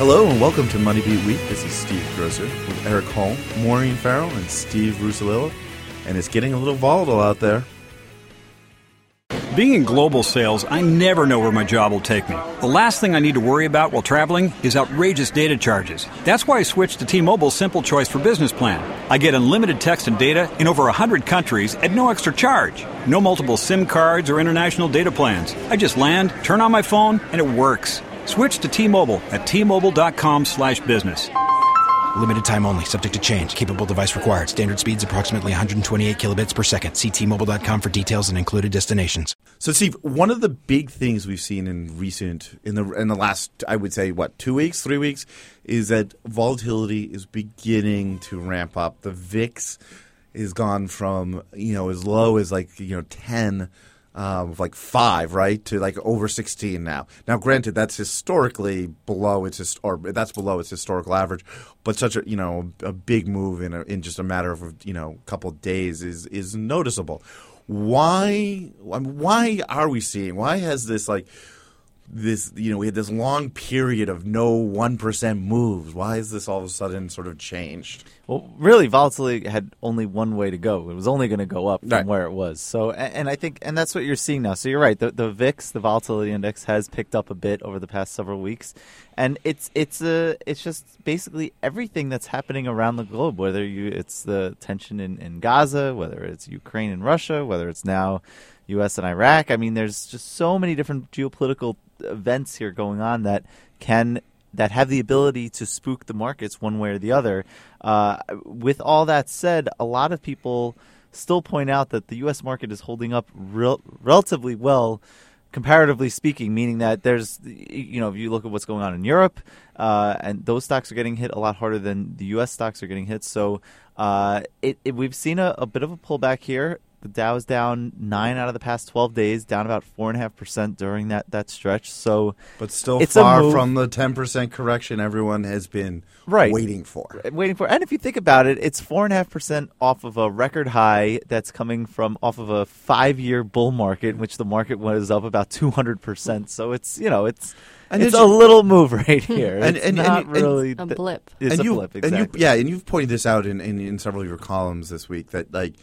Hello and welcome to Money Beat Week. This is Steve Grocer with Erik Holm, Maureen Farrell, and Steve Russolillo. And it's getting a little volatile out there. Being in global sales, I never know where my job will take me. The last thing I need to worry about while traveling is outrageous data charges. That's why I switched to T-Mobile's Simple Choice for Business plan. I get unlimited text and data in over 100 countries at no extra charge. No multiple SIM cards or international data plans. I just land, turn on my phone, and it works. Switch to T-Mobile at T-Mobile.com slash business. Limited time only, subject to change. Capable device required. Standard speeds approximately 128 kilobits per second. See T-Mobile.com for details and included destinations. So, Steve, one of the big things we've seen in recent in the in the last, I would say, what two weeks, three weeks, is that volatility is beginning to ramp up. The VIX is gone from you know as low as like you know ten um, like five, right, to like over sixteen now. Now, granted, that's historically below its or that's below its historical average, but such a you know a big move in a, in just a matter of you know a couple days is is noticeable. Why why are we seeing? Why has this like this you know we had this long period of no one percent moves. Why is this all of a sudden sort of changed? Well, really, volatility had only one way to go. It was only going to go up from Right. where it was. So, and, and I think, and that's what you're seeing now. So you're right. The, the VIX, the volatility index, has picked up a bit over the past several weeks, and it's it's a it's just basically everything that's happening around the globe. Whether you it's the tension in, in Gaza, whether it's Ukraine and Russia, whether it's now U.S. and Iraq. I mean, there's just so many different geopolitical events here going on that can that have the ability to spook the markets one way or the other. Uh, with all that said, a lot of people still point out that the U.S. market is holding up rel- relatively well. Comparatively speaking, meaning that there's, you know, if you look at what's going on in Europe, uh, and those stocks are getting hit a lot harder than the U.S. stocks are getting hit. So, uh, it, it, we've seen a, a bit of a pullback here. The Dow is down nine out of the past twelve days, down about four and a half percent during that that stretch. So, But still It's far from the ten percent correction everyone has been Right. waiting for. waiting for. And if you think about it, it's four and a half percent off of a record high that's coming from off of a five-year bull market, in which the market was up about two hundred percent. So it's you know it's And it's it's- a little move right here. And- it's and- and- not and- really A th- blip. It's and a you, blip, and you, yeah, and you've pointed this out in, in, in several of your columns this week that like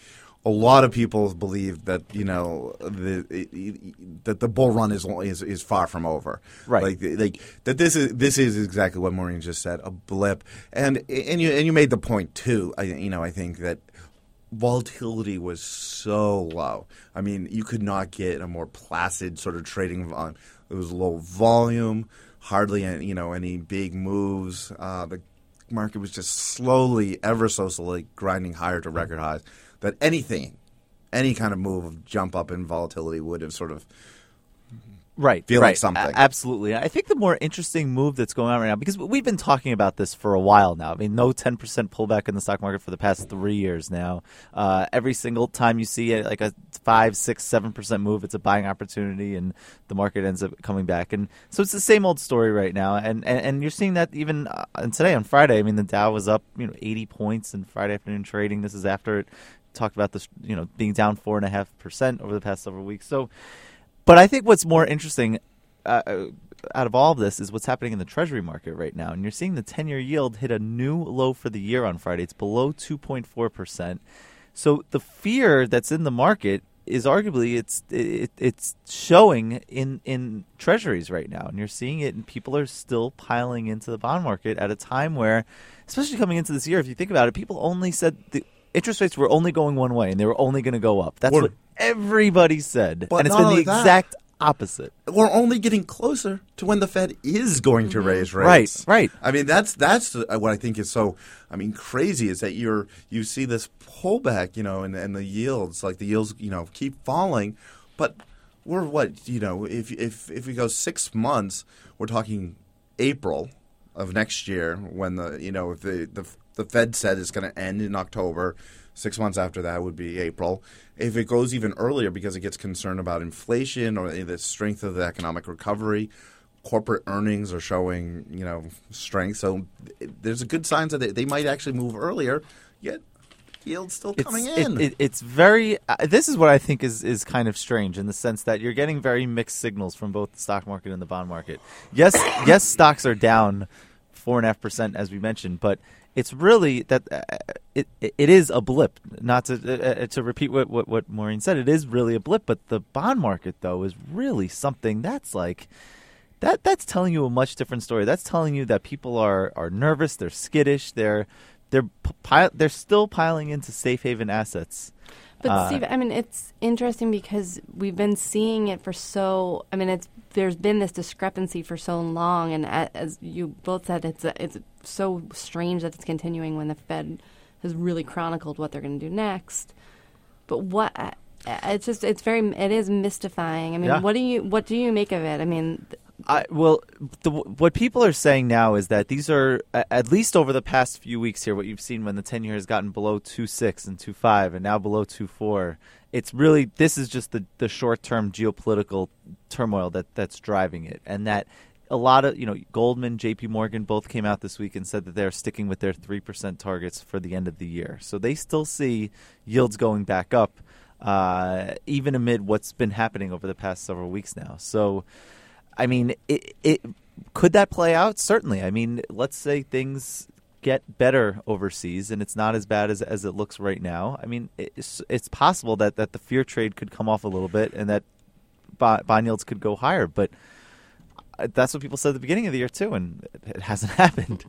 a lot of people believe that you know the it, it- that the bull run is is is far from over. Right. Like like that this is this is exactly what Maureen just said, a blip. And and you and you made the point too. I you know I think that volatility was so low. I mean, you could not get a more placid sort of trading volume. It was low volume, hardly any, you know any big moves. Uh, the market was just slowly, ever so slowly, grinding higher to record highs. That anything, any kind of move of jump up in volatility would have sort of right feel like right. something. Absolutely. I think the more interesting move that's going on right now because we've been talking about this for a while now. I mean no 10% pullback in the stock market for the past three years now. Uh, every single time you see it like a 5 6 7% move it's a buying opportunity and the market ends up coming back. And so it's the same old story right now. And and, and you're seeing that even uh, and today on friday i mean the dow was up you know 80 points in friday afternoon trading. This is after it talked about this you know being down four and a half percent over the past several weeks. So but I think what's more interesting uh, uh, out of all of this is what's happening in the Treasury market right now. And you're seeing the 10 year yield hit a new low for the year on Friday. It's below 2.4%. So the fear that's in the market is arguably it's it, it's showing in in treasuries right now and you're seeing it and people are still piling into the bond market at a time where especially coming into this year if you think about it people only said the interest rates were only going one way and they were only going to go up that's Or- what everybody said But and it's not been the only that- exact opposite we're only getting closer to when the Fed is going to raise Mm-hmm. Right, right. I mean, that's that's uh, what I think is so. I mean, crazy is that you're you see this pullback, you know, and, and the yields, like the yields, you know, keep falling, but we're what you know, if if if we go six months, we're talking April of next year when the you know if the the, the Fed said it's going to end in October. Six months after that would be April. If it goes even earlier because it gets concerned about inflation or the strength of the economic recovery, corporate earnings are showing you know strength. So there's a good signs that they, they might actually move earlier. Yet yields still it's, coming it- in. it- it's very. Uh, this is what I think is is kind of strange in the sense that you're getting very mixed signals from both the stock market and the bond market. Yes, yes, stocks are down four and a half percent, as we mentioned, but it's really that uh, it it is a blip. Not to uh, uh, to repeat what, what what Maureen said, it is really a blip. But the bond market though is really something that's like that that's telling you a much different story. That's telling you that people are are nervous, they're skittish, they're they're pi- they're still piling into safe haven assets. But Uh, Steve, I mean, it's interesting because we've been seeing it for so. I mean, it's there's been this discrepancy for so long, and as you both said, it's a, it's so strange that it's continuing when the Fed has really chronicled what they're going to do next. But what? uh, It's just it's very it is mystifying. I mean, Yeah. what do you what do you make of it? I mean, th- I, well, the, what people are saying now is that these are at least over the past few weeks here. What you've seen when the ten year has gotten below two six and two five, and now below two four. It's really this is just the the short term geopolitical turmoil that that's driving it, and that a lot of you know Goldman, J.P. Morgan both came out this week and said that they're sticking with their three percent targets for the end of the year. So they still see yields going back up, uh, even amid what's been happening over the past several weeks now. So. I mean, it, it could that play out? Certainly. I mean, let's say things get better overseas and it's not as bad as as it looks right now. I mean, it's it's possible that that the fear trade could come off a little bit and that bond yields could go higher, but that's what people said at the beginning of the year too, and it hasn't happened.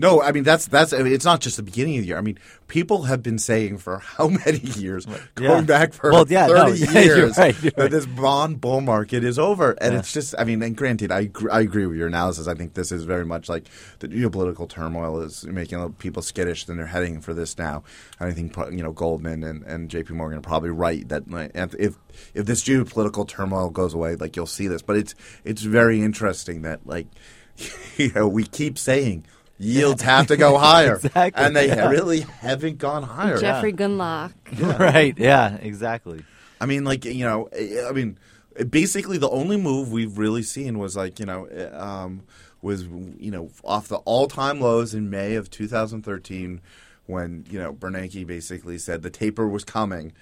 No, I mean that's that's. I mean, it's not just the beginning of the year. I mean, people have been saying for how many years, going back for Well, yeah, no, thirty yeah, you're years, right, that right. this bond bull market is over, and Yeah. it's just. I mean, and granted, I I agree with your analysis. I think this is very much like the geopolitical turmoil is making people skittish, and they're heading for this now. And I think you know Goldman and, and J.P. Morgan are probably right that if if if this geopolitical turmoil goes away, like you'll see this. But it's it's very interesting that like you know we keep saying. Yields have to go higher, Exactly, and they yeah. really haven't gone higher. Jeffrey Gundlach. right? Yeah, exactly. I mean, like you know, eh, eh, I mean, eh, basically the only move we've really seen was like you know, um, was you know off the all-time lows in May of 2013 when you know Bernanke basically said the taper was coming.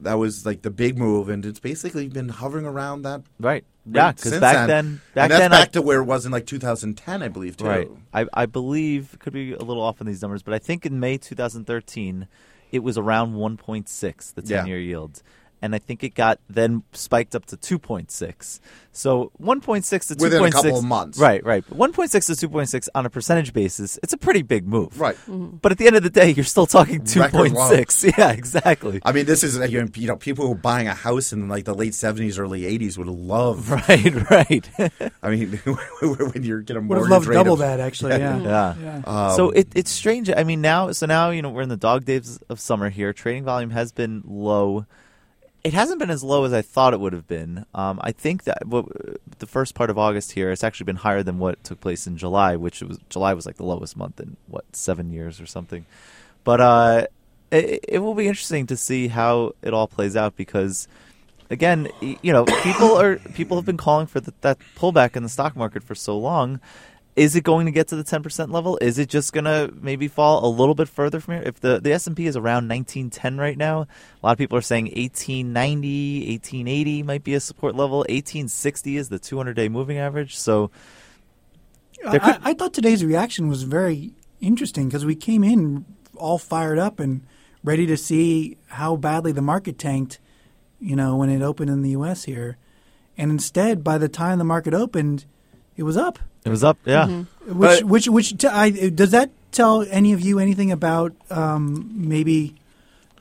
That was like the big move, and it's basically been hovering around that. Right. Yeah, because back then, back and that's then, back I, to where it was in like 2010, I believe, too. Right. I, I believe could be a little off on these numbers, but I think in May 2013 it was around 1.6 the 10 Yeah. year yield. And I think it got then spiked up to 2.6. So 1.6 to 2.6 Within a couple of months. Right, right. 1.6 to 2.6 on a percentage basis, it's a pretty big move. Right. But at the end of the day, you're still talking 2.6. Yeah, exactly. I mean, this is you know people who are buying a house in like the late 70s, early 80s would love. Right, right. I mean, when you're getting a Would have mortgage loved rate double of, that, actually. Yeah. Yeah. Yeah. Um, so it, it's strange. I mean, now, so now you know we're in the dog days of summer here. Trading volume has been low. It hasn't been as low as I thought it would have been. Um, I think that what, the first part of August here, it's actually been higher than what took place in July, which was July was like the lowest month in what seven years or something. But uh, it, it will be interesting to see how it all plays out because again, you know, people are people have been calling for the, that pullback in the stock market for so long. Is it going to get to the ten percent level? Is it just going to maybe fall a little bit further from here? If the the S and P is around nineteen ten right now, a lot of people are saying 1890, 1880 might be a support level. Eighteen sixty is the two hundred day moving average. So There I, I thought today's reaction was very interesting because we came in all fired up and ready to see how badly the market tanked, you know, when it opened in the U.S. here, and instead, by the time the market opened, it was up. It was up. Yeah. Which, But- which, which, t- I, does that tell any of you anything about um, maybe,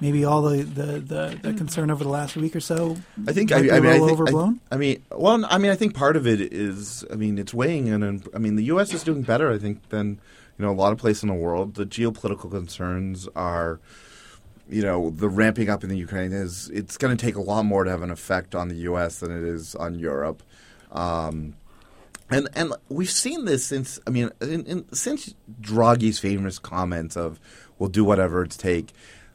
maybe all the, the, the, the concern over the last week or so? I think might I, be I a mean I think, overblown. I, I mean, well, I mean, I think part of it is, I mean, it's weighing in. And, I mean, the U.S. is doing better, I think, than you know a lot of places in the world. The geopolitical concerns are, you know, the ramping up in the Ukraine is. It's going to take a lot more to have an effect on the U.S. than it is on Europe. Um, and and we've seen this since I mean in, in, since Draghi's famous comments of "we'll do whatever it takes."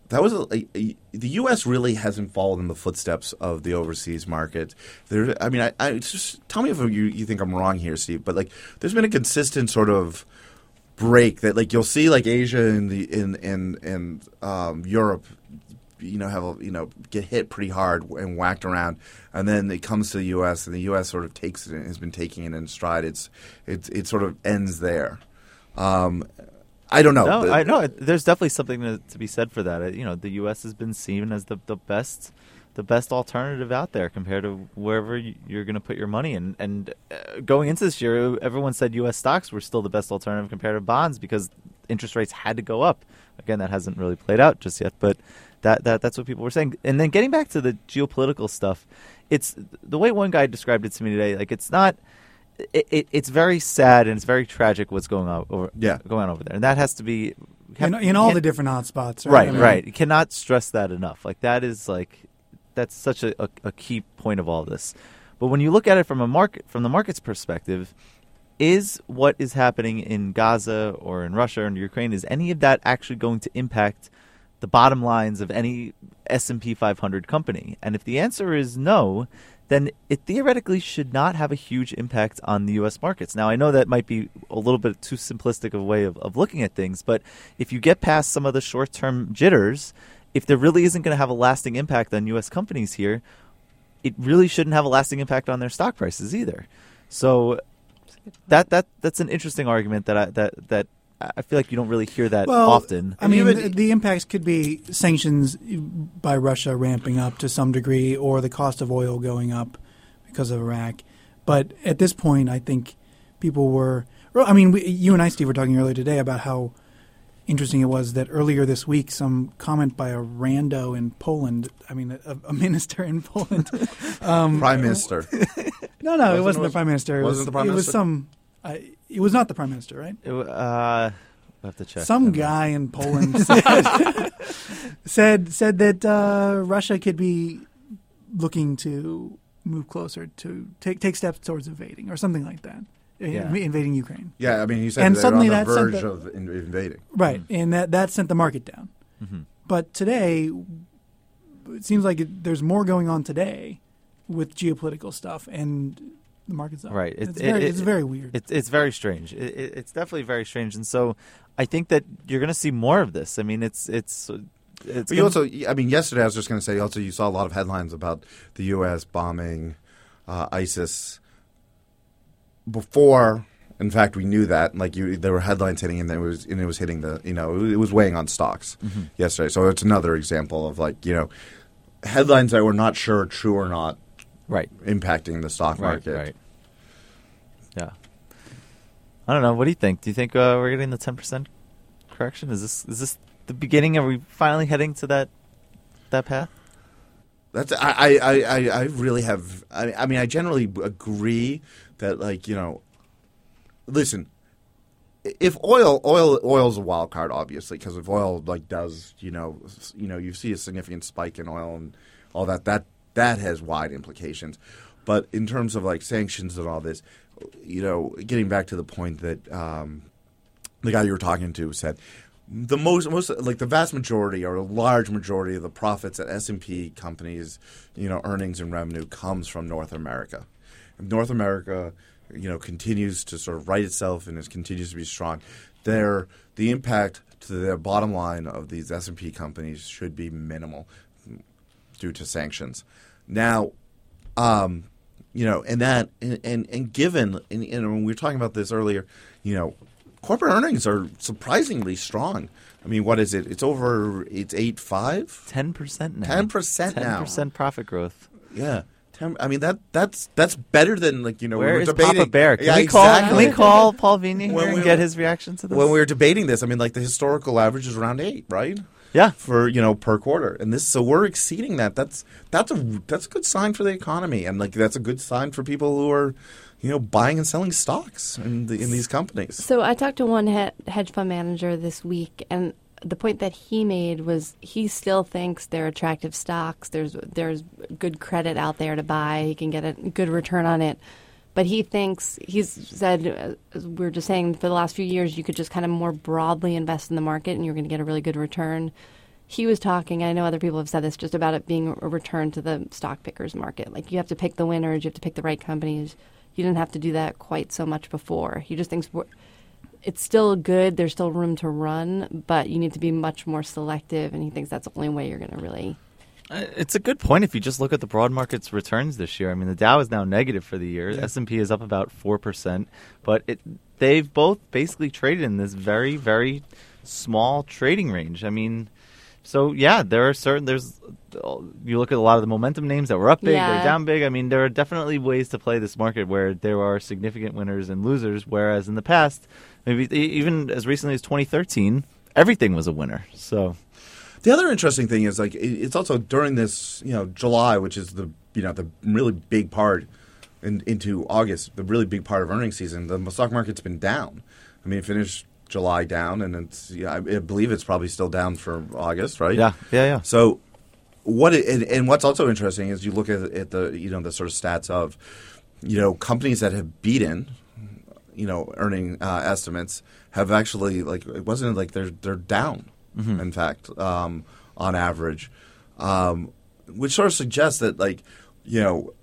That was a, a, a- the U.S. really hasn't followed in the footsteps of the overseas market. There, I mean, I, I just tell me if you you think I'm wrong here, Steve. But like, there's been a consistent sort of break that like you'll see like Asia and the in in and um, Europe you know have a, you know get hit pretty hard and whacked around, and then it comes to the U.S. and the U.S. sort of takes it and has been taking it in stride. It's it it sort of ends there. Um, I don't know. No, I know. There's definitely something to, to be said for that. You know, the U.S. has been seen as the the best the best alternative out there compared to wherever you- you're going to put your money. And and uh, going into this year, everyone said U.S. stocks were still the best alternative compared to bonds because interest rates had to go up. Again, that hasn't really played out just yet, but that that that's what people were saying. And then getting back to the geopolitical stuff, it's the way one guy described it to me today. Like it's not. It, it, it's very sad and it's very tragic what's going on over Yeah. going on over there, and that has to be in, in all can't- the different hotspots. Right, right, I mean, right. You cannot stress that enough. Like that is like that's such a, a, a key point of all this. But when you look at it from a market from the market's perspective, is what is happening in Gaza or in Russia or in Ukraine is any of that actually going to impact the bottom lines of any S&P 500 company? And if the answer is no, then it theoretically should not have a huge impact on the U.S. markets. Now, I know that might be a little bit too simplistic of a way of, of looking at things, but if you get past some of the short term jitters, if there really isn't going to have a lasting impact on U.S. companies here, it really shouldn't have a lasting impact on their stock prices either. So that that that's an interesting argument that I that that I feel like you don't really hear that Well, often. I mean, even- the, the impacts could be sanctions by Russia ramping up to some degree, or the cost of oil going up because of Iraq. But at this point, I think people were. well, I mean, we, you and I, Steve, were talking earlier today about how interesting it was that earlier this week, some comment by a rando in Poland. I mean, a, a minister in Poland. um, Prime Minister. No, no, it Wasn't- wasn't was- the prime minister. It wasn't was, the prime it was some. Uh, it was not the prime minister, right? It, uh, I have to check. Some I'm- guy in Poland said said, said that uh, Russia could be looking to move closer to take take steps towards invading or something like that, Yeah. inv- invading Ukraine. Yeah, I mean, you said And they're suddenly on the that sent verge the- of invading. Right, and that that sent the market down. Mhm. But today, it seems like it, there's more going on today with geopolitical stuff, and the market's up. Right. It- It's, it- very, it- it's very weird. It's it's very strange. It, it, it's definitely very strange, and so I think that you're going to see more of this. I mean, it's it's it's But you gonna- also, I mean, yesterday I was just going to say, also you saw a lot of headlines about the U.S. bombing uh, ISIS before. In fact, we knew that. Like you, there were headlines hitting, and it was and it was hitting the, you know, it was weighing on stocks Mm-hmm. yesterday. So it's another example of like, you know, headlines that we're not sure true or not right, impacting the stock market. right. right. Yeah. I don't know. What do you think? Do you think uh, we're getting the ten percent correction? Is this is this the beginning? Are we finally heading to that that path? That's I I, I, I- really have I, I mean I generally agree that like you know listen if oil oil oil's a wild card obviously because if oil like does you know you know you see a significant spike in oil and all that that that has wide implications but in terms of like sanctions and all this you know getting back to the point that um, the guy you were talking to said the most most like the vast majority or a large majority of the profits at S&P companies, you know, earnings and revenue comes from North America. If North America, you know, continues to sort of right itself and is continues to be strong, their the impact to their bottom line of these S&P companies should be minimal due to sanctions. Now, um, you know, and that and and, and given and, and when we were talking about this earlier, you know, corporate earnings are surprisingly strong. I mean, what is it? It's over. It's eight five. Ten percent now. 10% now. Ten percent profit growth. Yeah. Ten, I mean that that's that's better than like you know Where we were is debating. Papa Bear? Can Yeah, we call? exactly. Can we call Paul Vigna here When and we get his reaction to this? when we were debating this? I mean, like the historical average is around eight, right? Yeah, For you know per quarter, and this so we're exceeding that. That's that's a that's a good sign for the economy, and like that's a good sign for people who are, you know, buying and selling stocks in the, in these companies. So I talked to one hedge fund manager this week, and the point that he made was he still thinks they're attractive stocks. There's there's good credit out there to buy. He can get a good return on it. But he thinks he's said we are just saying for the last few years you could just kind of more broadly invest in the market and you're going to get a really good return. He was talking. I know other people have said this just about it being a return to the stock pickers market. Like you have to pick the winners, you have to pick the right companies. You didn't have to do that quite so much before. He just thinks it's still good. There's still room to run, but you need to be much more selective. And he thinks that's the only way you're going to really Uh, it's a good point if you just look at the broad market's returns this year. I mean, the Dow is now negative for the year. S and P is up about four percent, but it, they've both basically traded in this very, very small trading range. I mean, so yeah, there are certain there's you look at a lot of the momentum names that were up big, Yeah. they're down big. I mean, there are definitely ways to play this market where there are significant winners and losers. Whereas in the past, maybe even as recently as 2013, everything was a winner. So. The other interesting thing is like it's also during this you know July, which is the you know the really big part, in, into August, the really big part of earnings season. The stock market's been down. I mean, it finished July down, and it's yeah, I, I believe it's probably still down for August, right? Yeah, yeah, yeah. So what it, and, and what's also interesting is you look at, at the you know the sort of stats of you know companies that have beaten you know earning uh, estimates have actually like it wasn't like they're they're down in fact um, on average. Um, which sort of suggests that like you know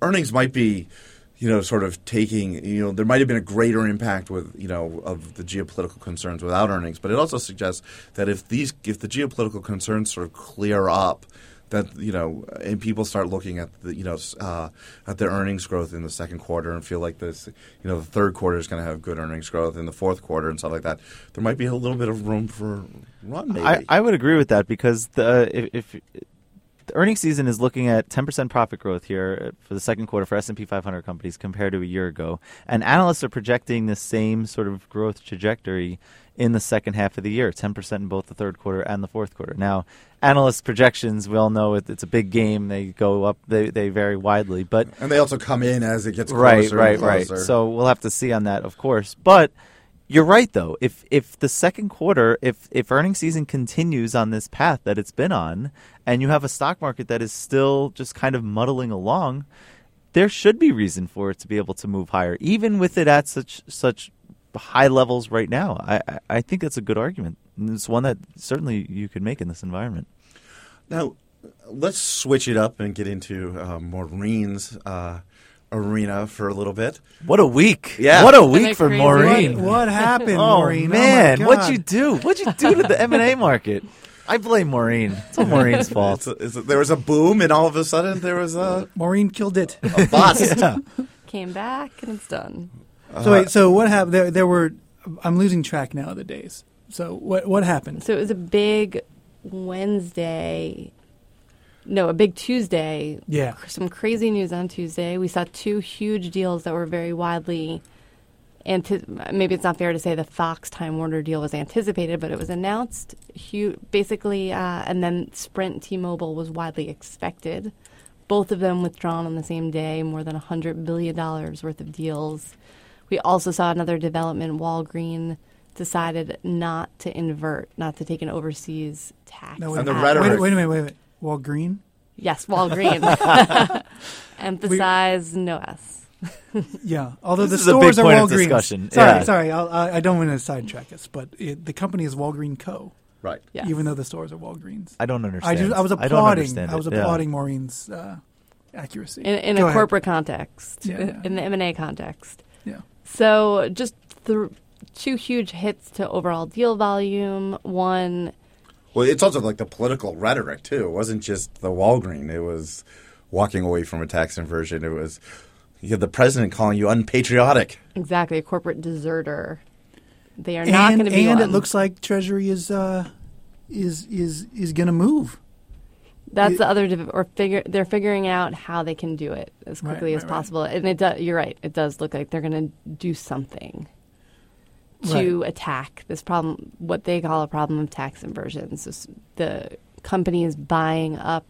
earnings might be you know sort of taking you know there might have been a greater impact with you know of the geopolitical concerns without earnings. But it also suggests that if these if the geopolitical concerns sort of clear up that you know and people start looking at the you know uh, at their earnings growth in the second quarter and feel like this you know the third quarter is going to have good earnings growth in the fourth quarter and stuff like that there might be a little bit of room for run maybe. I, I would agree with that because the if, if the earnings season is looking at 10% profit growth here for the second quarter for S&P 500 companies compared to a year ago, and analysts are projecting the same sort of growth trajectory in the second half of the year, 10% in both the third quarter and the fourth quarter. Now, analysts' projections, we all know it, it's a big game; they go up, they they vary widely, but and they also come in as it gets right, closer right, and right. So we'll have to see on that, of course. But you're right, though. If if the second quarter, if if earnings season continues on this path that it's been on, and you have a stock market that is still just kind of muddling along, there should be reason for it to be able to move higher, even with it at such such high levels right now. I I, think that's a good argument. It's one that certainly you could make in this environment. Now, let's switch it up and get into uh, Maureen's uh, arena for a little bit. What a week! Yeah. what a week for crazy? Maureen. What, what happened, Oh Maureen? Oh, man, oh what'd you do? What'd you do to the M and A market? I blame Maureen. It's all Maureen's fault. It's a- it's a- there was a boom, and all of a sudden there was a, Maureen killed it. a bust. Yeah. Came back and it's done. Uh, so wait, so what happened? There, there were. I'm losing track now of the days. So what what happened? So it was a big Wednesday. No, a big Tuesday. Yeah. Some crazy news on Tuesday. We saw two huge deals that were very widely. Anti- maybe it's not fair to say the Fox Time Warner deal was anticipated, but it was announced. Hu- basically, uh, and then Sprint T-Mobile was widely expected. Both of them withdrawn on the same day, more than hundred billion dollars worth of deals. We also saw another development. Walgreen decided not to invert, not to take an overseas tax. No, wait, And the at- rhetoric- wait, wait a minute, wait a minute. Walgreen. Yes, Walgreen. Emphasize no S. Yeah, although This the is a big stores are point of Walgreens. discussion. Sorry, Yeah. sorry, I'll, I, I don't want to sidetrack us, but it, the company is Walgreen Co. right. Yes. Even though the stores are Walgreens. I don't understand. I just I was don't applauding. understand I, was it. Yeah. applauding Maureen's uh, accuracy in, in a ahead. corporate context, Yeah, yeah. in the M and A context. Yeah. So just th- two huge hits to overall deal volume. One, Well, it's also like the political rhetoric too. It wasn't just the Walgreen. It was walking away from a tax inversion. It was you had the president calling you unpatriotic. exactly a corporate deserter. They are not and going to be. and it looks like Treasury is uh, is is is going to move. That's it- the other. Div- or figure they're figuring out how they can do it as Right, quickly as right, right. possible. And it does. You're right. It does look like they're going to do something to attack this problem. What they call a problem of tax inversions. This, the company is buying up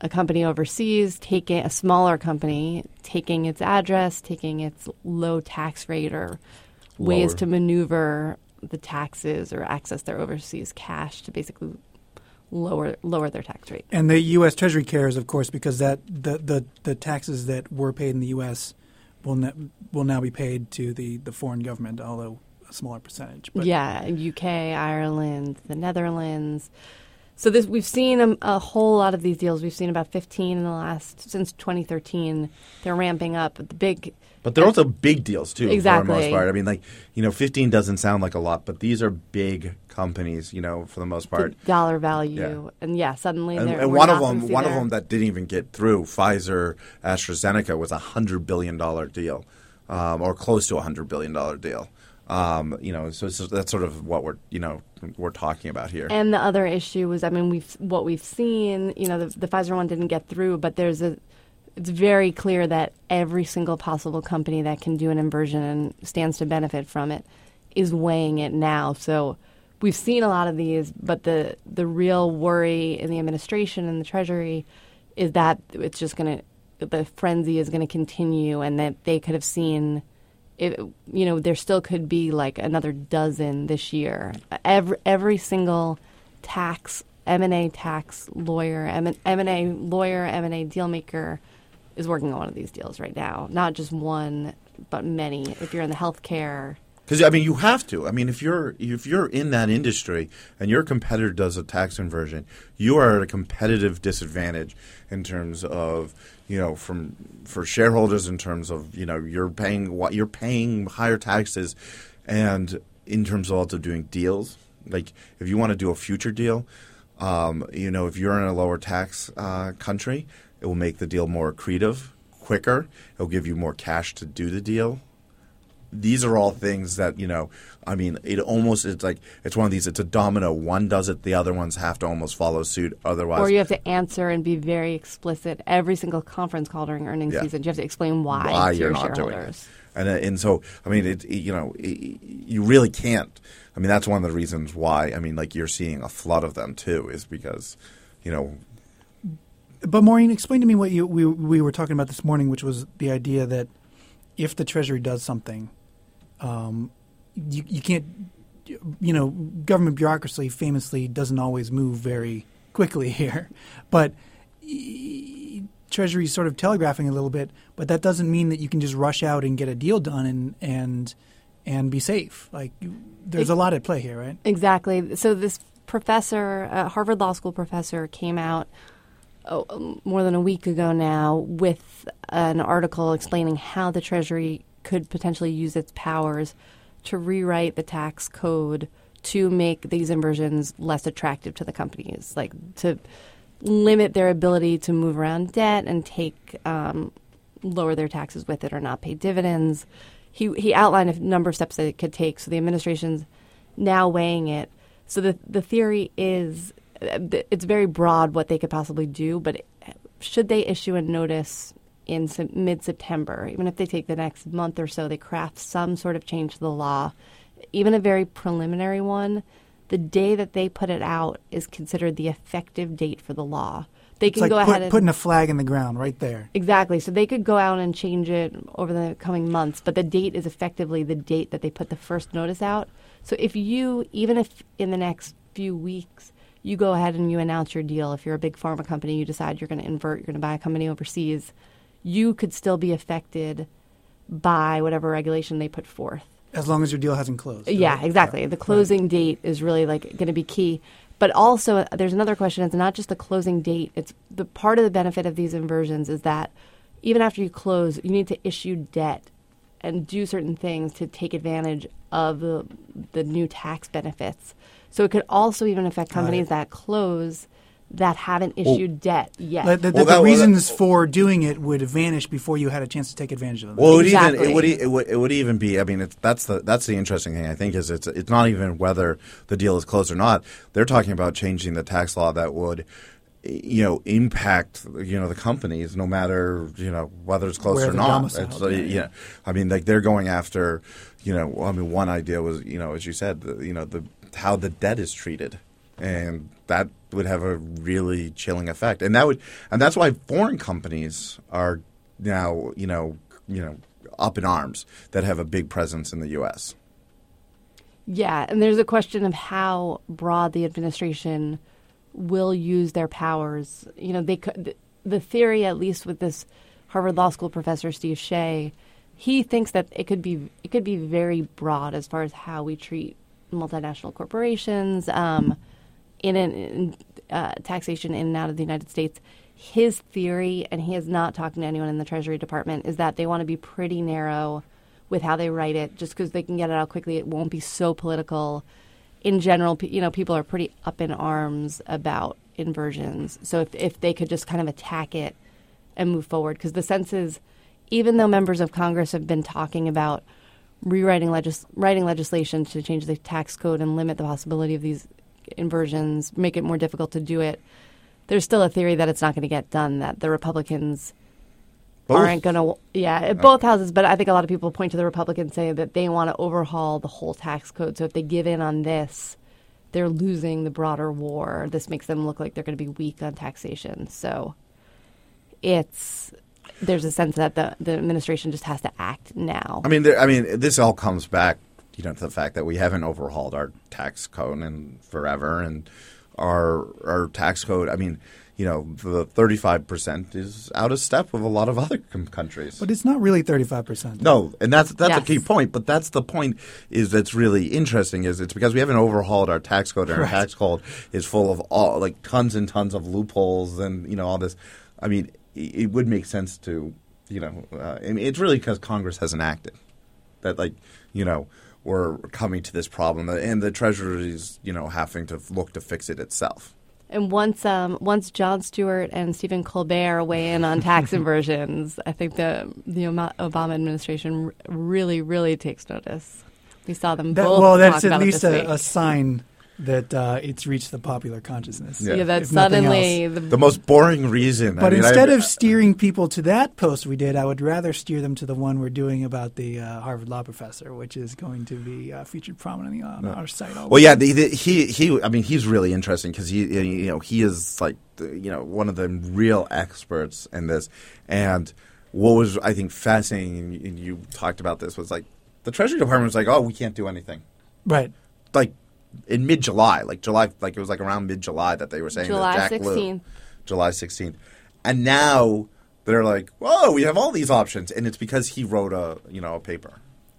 a company overseas, taking a smaller company, taking its address, taking its low tax rate, or ways to maneuver the taxes or access their overseas cash to basically lower lower their tax rate. And the U.S. Treasury cares, of course, because that the, the, the taxes that were paid in the U.S. will ne- will now be paid to the, the foreign government, although smaller percentage. But yeah, UK, Ireland, the Netherlands. So this we've seen a, a whole lot of these deals. We've seen about 15 in the last since 2013. They're ramping up. The big But they're also big deals too, exactly. for the most part. I mean, like you know, fifteen doesn't sound like a lot, but these are big companies, you know, for the most the part. dollar value, Yeah. and yeah, suddenly And, they're, and one of them, gonna see one of them that didn't even get through, Pfizer, AstraZeneca, was a hundred billion dollar deal, um, or close to a hundred billion dollar deal. Um, you know, so it's, that's sort of what we're you know we're talking about here. And the other issue was, I mean, we've what we've seen. You know, the, the Pfizer one didn't get through, but there's a. It's very clear that every single possible company that can do an inversion and stands to benefit from it is weighing it now. So we've seen a lot of these, but the the real worry in the administration and the Treasury is that it's just going to the frenzy is going to continue, and that they could have seen it, you know, there still could be like another dozen this year. Every every single tax M and A tax lawyer, M and A lawyer, M and A deal maker is working on one of these deals right now. Not just one, but many. If you're in the healthcare, Because I mean, you have to. I mean, if you're if you're in that industry and your competitor does a tax inversion, you are at a competitive disadvantage in terms of you know from for shareholders in terms of you know you're paying what you're paying higher taxes, and in terms of also doing deals. Like if you want to do a future deal, um, you know, if you're in a lower tax uh, country, it will make the deal more accretive, quicker. It'll give you more cash to do the deal these are all things that you know i mean it almost it's like it's one of these it's a domino one does it the other ones have to almost follow suit otherwise or you have to answer and be very explicit every single conference call during earnings Yeah. season. You have to explain why, why to you're your not doing shareholders. it and uh, and so i mean it, it- you know it, you really can't i mean that's one of the reasons why i mean like you're seeing a flood of them too is because you know But Maureen, explain to me what you we we were talking about this morning, which was the idea that if the Treasury does something, um, you you can't, you know, government bureaucracy famously doesn't always move very quickly here, but Treasury's sort of telegraphing a little bit, but that doesn't mean that you can just rush out and get a deal done and and and be safe. Like there's a lot at play here, right? Exactly. So this professor, a Harvard Law School professor, came out oh, more than a week ago now with an article explaining how the Treasury could potentially use its powers to rewrite the tax code to make these inversions less attractive to the companies, like to limit their ability to move around debt and take um, lower their taxes with it or not pay dividends. He he outlined a number of steps that it could take. So the administration's now weighing it. So the the theory is uh, it's very broad what they could possibly do, but should they issue a notice in mid September, even if they take the next month or so, they craft some sort of change to the law, even a very preliminary one. The day that they put it out is considered the effective date for the law. They It's can like go put, ahead and putting a flag in the ground right there. Exactly. So they could go out and change it over the coming months, but the date is effectively the date that they put the first notice out. So if you, even if in the next few weeks, you go ahead and you announce your deal, if you're a big pharma company, you decide you're going to invert, you're going to buy a company overseas, you could still be affected by whatever regulation they put forth. As long as your deal hasn't closed. Yeah, right? exactly. The closing date is really like going to be key. But also, uh, there's another question. It's not just the closing date. It's the part of the benefit of these inversions is that even after you close, you need to issue debt and do certain things to take advantage of the, the new tax benefits. So it could also even affect companies that close that haven't issued debt yet. The, the, Well, the that- well, reasons for doing it would vanish before you had a chance to take advantage of them. Well, it would even it would, e- it would it would even be. I mean, it's, that's the that's the interesting thing. I think is it's it's not even whether the deal is closed or not. They're talking about changing the tax law that would, you know, impact you know the companies no matter you know whether it's closed Where or they're not. domiciled, It's, uh, yeah. yeah, I mean, like they're going after, you know, I mean, one idea was you know, as you said, the, you know, the how the debt is treated, and that would have a really chilling effect, and that would, and that's why foreign companies are now, you know, you know, up in arms that have a big presence in the U.S. Yeah, and there's a question of how broad the administration will use their powers. You know, they could, the theory, at least with this Harvard Law School professor Steve Shay, he thinks that it could be it could be very broad as far as how we treat multinational corporations. Um, in, uh, taxation in and out of the United States. His theory, and he has not talked to anyone in the Treasury Department, is that they want to be pretty narrow with how they write it, just because they can get it out quickly. It won't be so political. In general, you know, people are pretty up in arms about inversions. So if if they could just kind of attack it and move forward, because the sense is, even though members of Congress have been talking about rewriting legis- writing legislation to change the tax code and limit the possibility of these inversions, make it more difficult to do it. There's still a theory that it's not going to get done. That the Republicans Both? aren't going to, yeah, both houses. But I think a lot of people point to the Republicans saying that they want to overhaul the whole tax code. So if they give in on this, they're losing the broader war. This makes them look like they're going to be weak on taxation. So it's there's a sense that the the administration just has to act now. I mean, there, I mean, this all comes back, you know, to the fact that we haven't overhauled our tax code in forever, and our our tax code. I mean, you know, the thirty five percent is out of step with a lot of other com- countries. But it's not really 35%. No, and that's that's Yes. a key point. But that's the point is that's really interesting is it's because we haven't overhauled our tax code, and our tax code is full of all like tons and tons of loopholes and you know all this. I mean, it, it would make sense to you know, uh, I mean, it's really because Congress hasn't acted that like you know we're coming to this problem, and the Treasury is you know having to look to fix it itself. And once um, once Jon Stewart and Stephen Colbert weigh in on tax inversions, I think the the Obama administration really really takes notice. We saw them That, both. well, talk that's at about least a, a sign that uh, it's reached the popular consciousness. Yeah. yeah, that suddenly the, The most boring reason. But I mean, instead I, of steering people to that post we did, I would rather steer them to the one we're doing about the uh, Harvard law professor, which is going to be uh, featured prominently on our site. Well, yeah, the, the, he he. I mean, he's really interesting because he you know he is like you know one of the real experts in this. And what was I think fascinating, and you talked about this, was like the Treasury Department was like, oh, we can't do anything. right. Like in mid July, like July, like it was like around mid July that they were saying July that Jack Lew- 16th. July sixteenth, and now they're like, whoa, we have all these options, and it's because he wrote a you know a paper.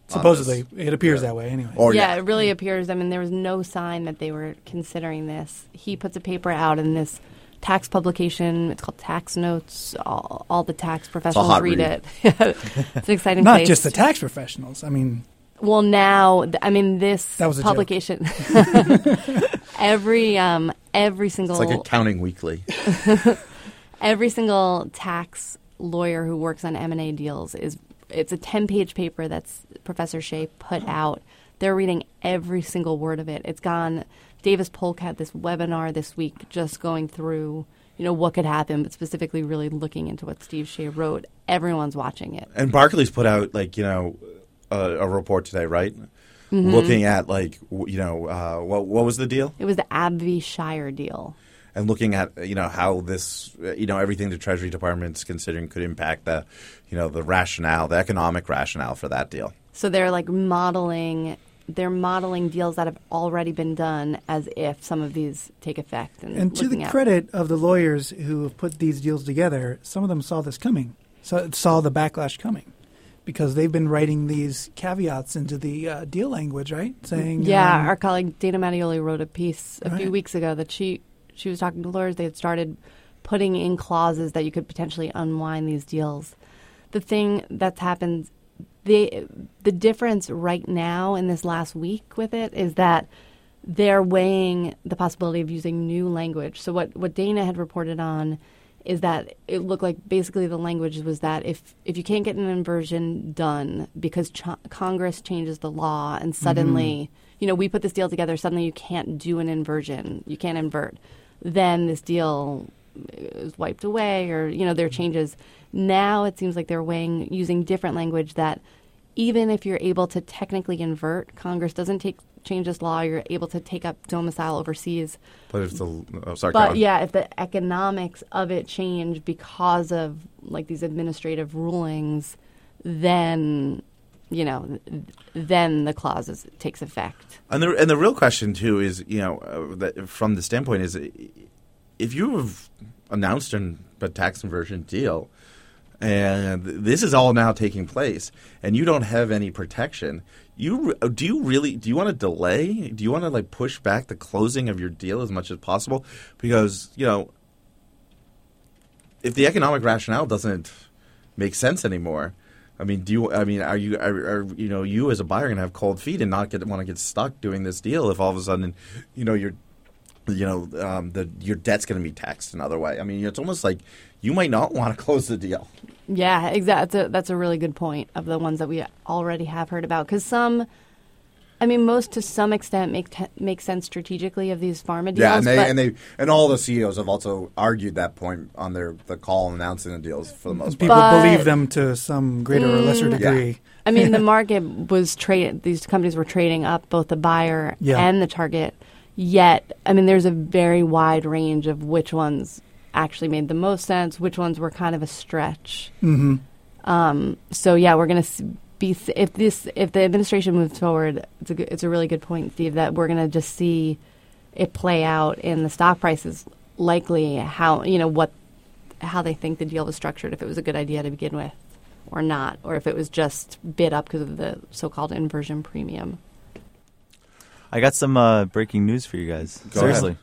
Supposedly, it appears Yeah. that way anyway. Or yeah, it really appears. I mean, there was no sign that they were considering this. He puts a paper out in this tax publication. It's called Tax Notes. All, all the tax professionals read, read. it. it's an exciting Not place. just the tax professionals. I mean, Well, now I mean this That was a publication. every um, every single it's like Accounting Weekly. every single tax lawyer who works on M and A deals is it's a ten page paper that's Professor Shay put out. They're reading every single word of it. It's gone. Davis Polk had this webinar this week just going through you know what could happen, but specifically really looking into what Steve Shay wrote. Everyone's watching it. And Barclays put out like you know a, a report today, right? Mm-hmm. Looking at like you know uh, what what was the deal, It was the AbbVie Shire deal. and looking at you know how this uh, you know everything the Treasury Department's considering could impact the you know the rationale, the economic rationale for that deal. So they're like modeling they're modeling deals that have already been done as if some of these take effect. And, and to the at- credit of the lawyers who have put these deals together, some of them saw this coming, so saw the backlash coming, because they've been writing these caveats into the uh, deal language, right? Saying, Yeah, um, our colleague Dana Mattioli wrote a piece a few weeks ago that she she was talking to lawyers. They had started putting in clauses that you could potentially unwind these deals. The thing that's happened, the the difference right now in this last week with it is that they're weighing the possibility of using new language. So what what Dana had reported on is that it looked like basically the language was that if if you can't get an inversion done because ch- Congress changes the law and mm-hmm. suddenly you know we put this deal together suddenly you can't do an inversion you can't invert then this deal is wiped away or you know there are changes. Now it seems like they're weighing using different language that even if you're able to technically invert congress doesn't take change this law you're able to take up domicile overseas But if the oh, sorry, but yeah, if the economics of it change because of like these administrative rulings, then you know, then the clause is, takes effect. And the and the real question too is you know uh, that from the standpoint is if you have announced a tax inversion deal, and this is all now taking place, and you don't have any protection. You oh, do you really do you want to delay? Do you want to like push back the closing of your deal as much as possible? Because you know, if the economic rationale doesn't make sense anymore, I mean, do you? I mean, are you? Are, are you know you as a buyer going to have cold feet and not get want to get stuck doing this deal if all of a sudden, you know, you're, you know, um, the your debt's going to be taxed another way. I mean, it's almost like you might not want to close the deal. Yeah, exactly. That's a, that's a really good point of the ones that we already have heard about because some. I mean, most to some extent make te- make sense strategically of these pharma deals. Yeah, and they but and they and all the CEOs have also argued that point on their the call announcing the deals for the most part. People But- believe them to some greater or lesser Mm. degree. I mean, the market was trading; these companies were trading up both the buyer Yeah. and the target. Yet, I mean, there's a very wide range of which ones actually made the most sense, which ones were kind of a stretch. hmm Um, so yeah, we're going to be if this if the administration moves forward, it's a good, it's a really good point, Steve. That we're going to just see it play out in the stock prices. Likely, how you know what how they think the deal was structured. If it was a good idea to begin with, or not, or if it was just bid up because of the so-called inversion premium. I got some uh, breaking news for you guys. Go Seriously.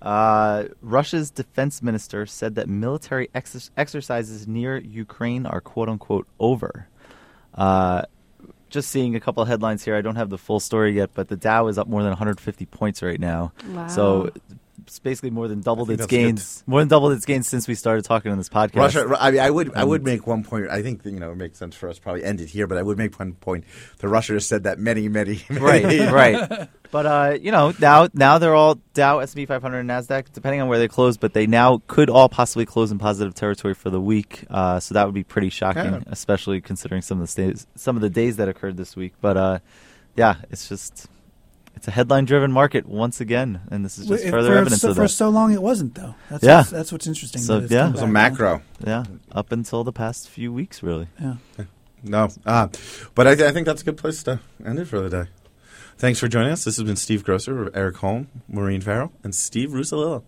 Uh, Russia's defense minister said that military ex- exercises near Ukraine are quote unquote over. Uh, just seeing a couple of headlines here. I don't have the full story yet, but the Dow is up more than 150 points right now. Wow. So it's basically more than doubled its that's good. gains. More than doubled its gains since we started talking on this podcast. Russia. I, mean, I would. I would make one point. I think you know it makes sense for us to probably end it here, but I would make one point. The Russia has said that many, many, many right, right. But uh, you know, now now they're all Dow, S and P 500, and Nasdaq, depending on where they close. But they now could all possibly close in positive territory for the week. Uh, so that would be pretty shocking, Yeah. especially considering some of the days, some of the days that occurred this week. But uh, yeah, it's just it's a headline-driven market once again, and this is just If- further for, evidence so, of for so long, it wasn't though. That's Yeah. what's, that's what's interesting. So, that it's yeah. It was a back. macro. Yeah, up until the past few weeks, really. Yeah. No, uh, but I, th- I think that's a good place to end it for the day. Thanks for joining us. This has been Steve Grocer, Erik Holm, Maureen Farrell, and Steve Russolillo.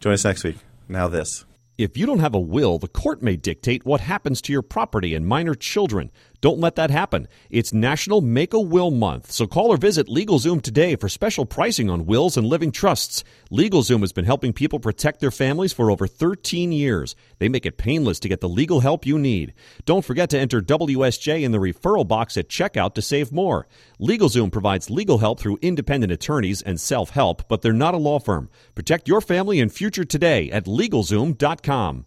Join us next week. Now this. If you don't have a will, the court may dictate what happens to your property and minor children. Don't let that happen. It's National Make a Will Month, so call or visit LegalZoom today for special pricing on wills and living trusts. LegalZoom has been helping people protect their families for over 13 years. They make it painless to get the legal help you need. Don't forget to enter WSJ in the referral box at checkout to save more. LegalZoom provides legal help through independent attorneys and self-help, but they're not a law firm. Protect your family and future today at LegalZoom.com.